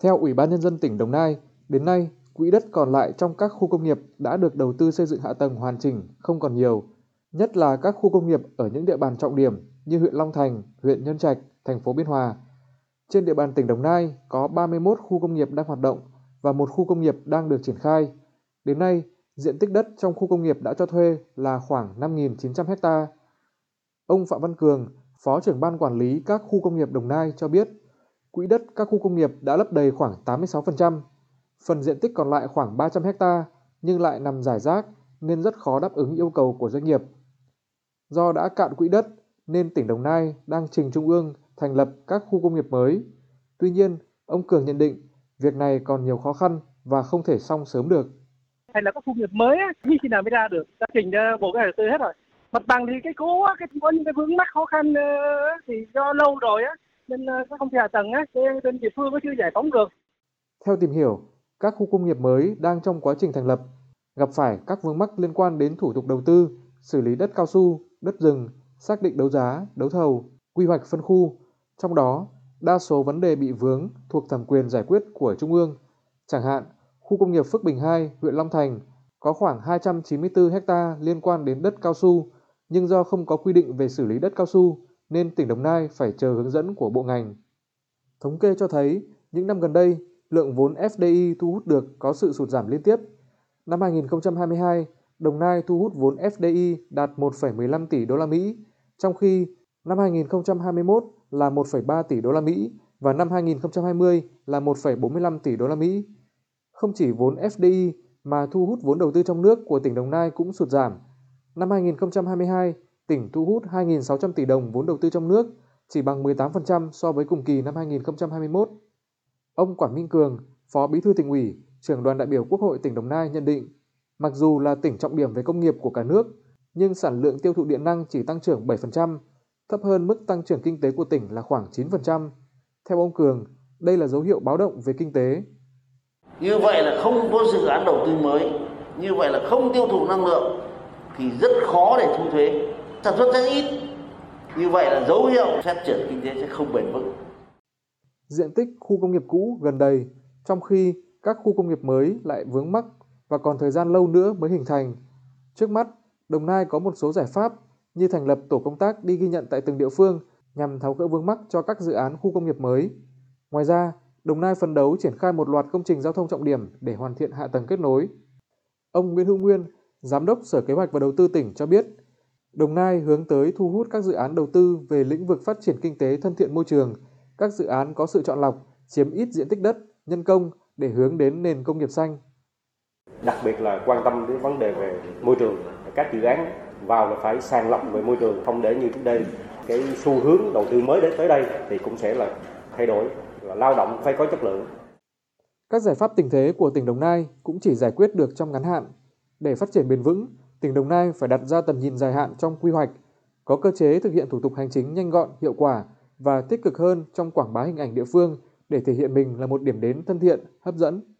Theo Ủy ban Nhân dân tỉnh Đồng Nai, đến nay, quỹ đất còn lại trong các khu công nghiệp đã được đầu tư xây dựng hạ tầng hoàn chỉnh không còn nhiều, nhất là các khu công nghiệp ở những địa bàn trọng điểm như huyện Long Thành, huyện Nhân Trạch, thành phố Biên Hòa. Trên địa bàn tỉnh Đồng Nai có 31 khu công nghiệp đang hoạt động và một khu công nghiệp đang được triển khai. Đến nay, diện tích đất trong khu công nghiệp đã cho thuê là khoảng 5.900 ha. Ông Phạm Văn Cường, Phó trưởng ban quản lý các khu công nghiệp Đồng Nai cho biết, quỹ đất các khu công nghiệp đã lấp đầy khoảng 86%, phần diện tích còn lại khoảng 300 ha nhưng lại nằm giải rác nên rất khó đáp ứng yêu cầu của doanh nghiệp. Do đã cạn quỹ đất nên tỉnh Đồng Nai đang trình Trung ương thành lập các khu công nghiệp mới. Tuy nhiên, ông Cường nhận định việc này còn nhiều khó khăn và không thể xong sớm được. Hay là các khu nghiệp mới như khi nào mới ra được, đã trình ra bộ kế hoạch tư hết rồi. Mặt bằng thì cái cố cái có những cái vướng mắc khó khăn ờ, thì do lâu rồi á, nên ờ, các công ty hạ tầng á, bên địa phương có chưa giải phóng được. Theo tìm hiểu, các khu công nghiệp mới đang trong quá trình thành lập, gặp phải các vướng mắc liên quan đến thủ tục đầu tư, xử lý đất cao su, đất rừng, xác định đấu giá, đấu thầu, quy hoạch phân khu. Trong đó, đa số vấn đề bị vướng thuộc thẩm quyền giải quyết của Trung ương. Chẳng hạn, khu công nghiệp Phước Bình 2, huyện Long Thành có khoảng 294 ha liên quan đến đất cao su, nhưng do không có quy định về xử lý đất cao su nên tỉnh Đồng Nai phải chờ hướng dẫn của bộ ngành. Thống kê cho thấy, những năm gần đây, lượng vốn FDI thu hút được có sự sụt giảm liên tiếp. Năm 2022, Đồng Nai thu hút vốn FDI đạt 1,15 tỷ đô la Mỹ, trong khi năm 2021 là 1,3 tỷ đô la Mỹ và năm 2020 là 1,45 tỷ đô la Mỹ. Không chỉ vốn FDI mà thu hút vốn đầu tư trong nước của tỉnh Đồng Nai cũng sụt giảm. Năm 2022, tỉnh thu hút 2.600 tỷ đồng vốn đầu tư trong nước, chỉ bằng 18% so với cùng kỳ năm 2021. Ông Quản Minh Cường, Phó Bí thư tỉnh ủy, trưởng đoàn đại biểu Quốc hội tỉnh Đồng Nai nhận định, mặc dù là tỉnh trọng điểm về công nghiệp của cả nước, nhưng sản lượng tiêu thụ điện năng chỉ tăng trưởng 7%, thấp hơn mức tăng trưởng kinh tế của tỉnh là khoảng 9%. Theo ông Cường, đây là dấu hiệu báo động về kinh tế. Như vậy là không có dự án đầu tư mới, như vậy là không tiêu thụ năng lượng thì rất khó để thu thuế. Sản xuất rất ít. Như vậy là dấu hiệu phát triển kinh tế sẽ không bền vững. Diện tích khu công nghiệp cũ gần đầy, trong khi các khu công nghiệp mới lại vướng mắc và còn thời gian lâu nữa mới hình thành. Trước mắt, Đồng Nai có một số giải pháp như thành lập tổ công tác đi ghi nhận tại từng địa phương nhằm tháo gỡ vướng mắc cho các dự án khu công nghiệp mới. Ngoài ra, Đồng Nai phấn đấu triển khai một loạt công trình giao thông trọng điểm để hoàn thiện hạ tầng kết nối. Ông Nguyễn Hữu Nguyên, Giám đốc Sở Kế hoạch và Đầu tư tỉnh cho biết, Đồng Nai hướng tới thu hút các dự án đầu tư về lĩnh vực phát triển kinh tế thân thiện môi trường, các dự án có sự chọn lọc, chiếm ít diện tích đất, nhân công để hướng đến nền công nghiệp xanh. Đặc biệt là quan tâm đến vấn đề về môi trường, các dự án vào là phải sàng lọc về môi trường, không để như trước đây cái xu hướng đầu tư mới đến tới đây thì cũng sẽ là thay đổi, là lao động phải có chất lượng. Các giải pháp tình thế của tỉnh Đồng Nai cũng chỉ giải quyết được trong ngắn hạn. Để phát triển bền vững, tỉnh Đồng Nai phải đặt ra tầm nhìn dài hạn trong quy hoạch, có cơ chế thực hiện thủ tục hành chính nhanh gọn, hiệu quả và tích cực hơn trong quảng bá hình ảnh địa phương để thể hiện mình là một điểm đến thân thiện, hấp dẫn.